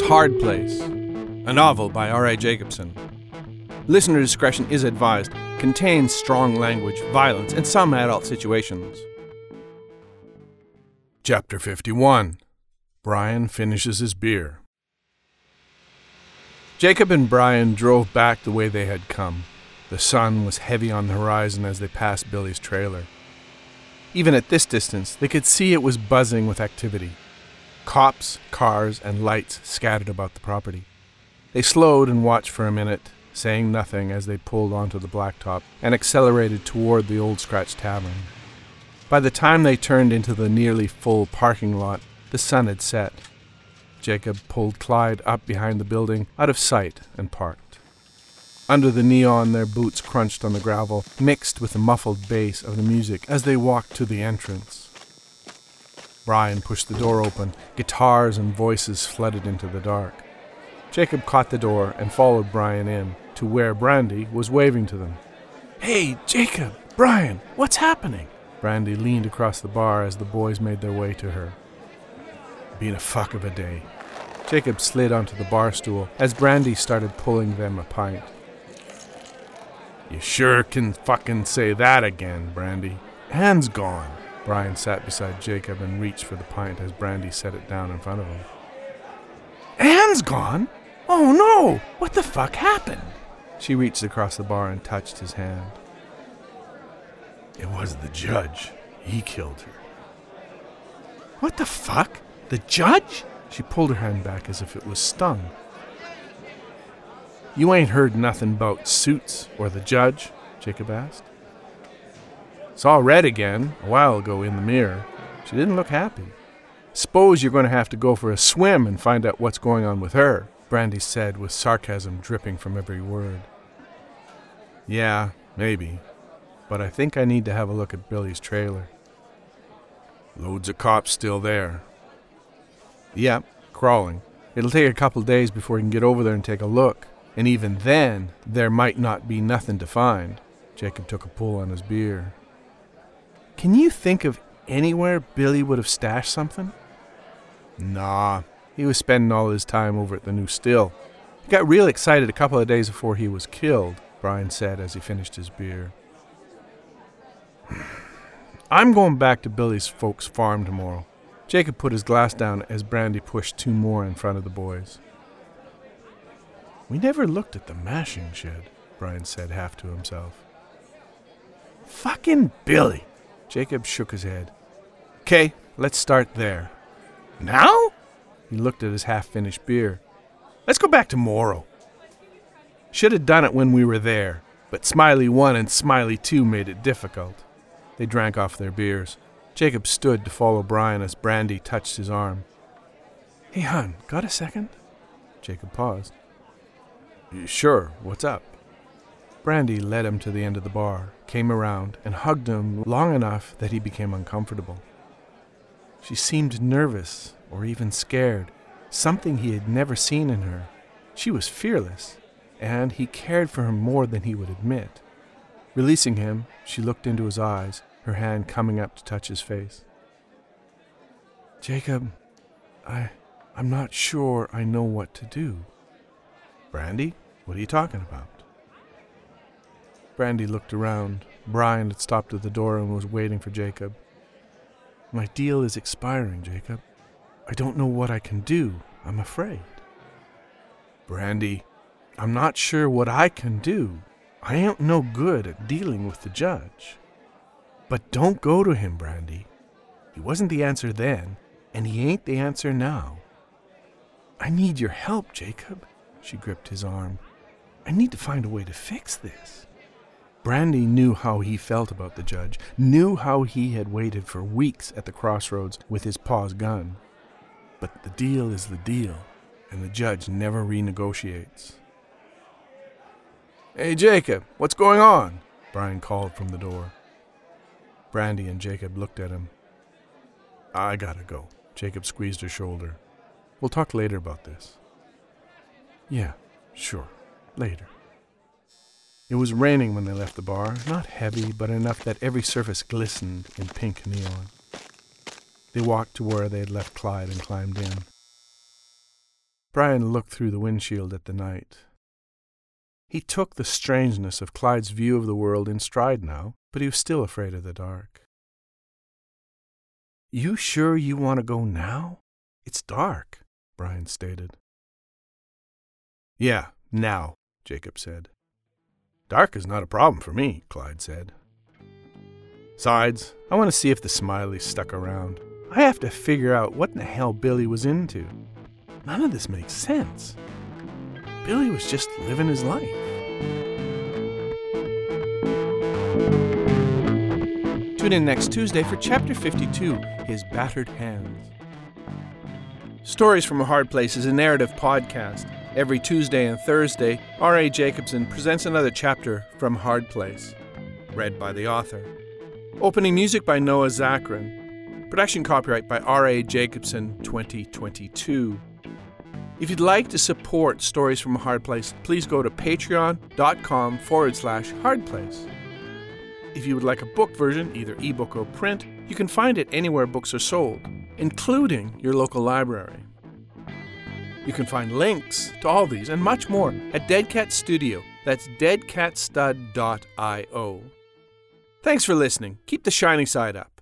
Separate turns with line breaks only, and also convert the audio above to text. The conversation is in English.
Hard Place, a novel by R.A. Jacobson. Listener discretion is advised, contains strong language, violence, and some adult situations. Chapter 51 Brian finishes his beer. Jacob and Brian drove back the way they had come. The sun was heavy on the horizon as they passed Billy's trailer. Even at this distance, they could see it was buzzing with activity. Cops, cars, and lights scattered about the property. They slowed and watched for a minute, saying nothing as they pulled onto the blacktop and accelerated toward the Old Scratch Tavern. By the time they turned into the nearly full parking lot, the sun had set. Jacob pulled Clyde up behind the building, out of sight, and parked. Under the neon, their boots crunched on the gravel, mixed with the muffled bass of the music as they walked to the entrance. Brian pushed the door open. Guitars and voices flooded into the dark. Jacob caught the door and followed Brian in to where Brandy was waving to them. Hey, Jacob! Brian! What's happening? Brandy leaned across the bar as the boys made their way to her. Been a fuck of a day. Jacob slid onto the bar stool as Brandy started pulling them a pint. You sure can fucking say that again, Brandy. Anne's gone. Brian sat beside Jacob and reached for the pint as Brandy set it down in front of him. Anne's gone? Oh no! What the fuck happened? She reached across the bar and touched his hand. It was the judge. He killed her. What the fuck? The judge? She pulled her hand back as if it was stung. You ain't heard nothing about suits or the judge? Jacob asked. Saw Red again a while ago in the mirror. She didn't look happy. Suppose you're going to have to go for a swim and find out what's going on with her, Brandy said with sarcasm dripping from every word. Yeah, maybe. But I think I need to have a look at Billy's trailer. Loads of cops still there. Yep, crawling. It'll take a couple days before you can get over there and take a look. And even then, there might not be nothing to find. Jacob took a pull on his beer. Can you think of anywhere Billy would have stashed something? Nah, he was spending all his time over at the new still. He got real excited a couple of days before he was killed, Brian said as he finished his beer. I'm going back to Billy's folks' farm tomorrow. Jacob put his glass down as Brandy pushed two more in front of the boys. We never looked at the mashing shed, Brian said half to himself. Fucking Billy! Jacob shook his head. Okay, let's start there. Now? He looked at his half finished beer. Let's go back to Morrow. Should have done it when we were there, but Smiley 1 and Smiley 2 made it difficult. They drank off their beers. Jacob stood to follow Brian as Brandy touched his arm. Hey, hon, got a second? Jacob paused. Sure, what's up? Brandy led him to the end of the bar, came around, and hugged him long enough that he became uncomfortable. She seemed nervous or even scared, something he had never seen in her. She was fearless, and he cared for her more than he would admit. Releasing him, she looked into his eyes, her hand coming up to touch his face. Jacob, I I'm not sure I know what to do. Brandy, what are you talking about? Brandy looked around. Brian had stopped at the door and was waiting for Jacob. My deal is expiring, Jacob. I don't know what I can do. I'm afraid. Brandy, I'm not sure what I can do. I ain't no good at dealing with the judge. But don't go to him, Brandy. He wasn't the answer then, and he ain't the answer now. I need your help, Jacob. She gripped his arm. I need to find a way to fix this. Brandy knew how he felt about the judge, knew how he had waited for weeks at the crossroads with his pa's gun. But the deal is the deal, and the judge never renegotiates. Hey, Jacob, what's going on? Brian called from the door. Brandy and Jacob looked at him. I gotta go. Jacob squeezed her shoulder. We'll talk later about this. Yeah, sure. Later. It was raining when they left the bar, not heavy, but enough that every surface glistened in pink neon. They walked to where they had left Clyde and climbed in. Brian looked through the windshield at the night. He took the strangeness of Clyde's view of the world in stride now, but he was still afraid of the dark. You sure you want to go now? It's dark, Brian stated. Yeah, now, Jacob said. Dark is not a problem for me, Clyde said. Besides, I want to see if the Smileys stuck around. I have to figure out what in the hell Billy was into. None of this makes sense. Billy was just living his life. Tune in next Tuesday for Chapter 52 His Battered Hands. Stories from a Hard Place is a narrative podcast. Every Tuesday and Thursday, R.A. Jacobson presents another chapter from Hard Place, read by the author. Opening music by Noah Zachrin. Production copyright by R.A. Jacobson 2022. If you'd like to support Stories from a Hard Place, please go to patreon.com forward slash hardplace. If you would like a book version, either ebook or print, you can find it anywhere books are sold, including your local library. You can find links to all these and much more at Dead Cat Studio. That's deadcatstud.io. Thanks for listening. Keep the shiny side up.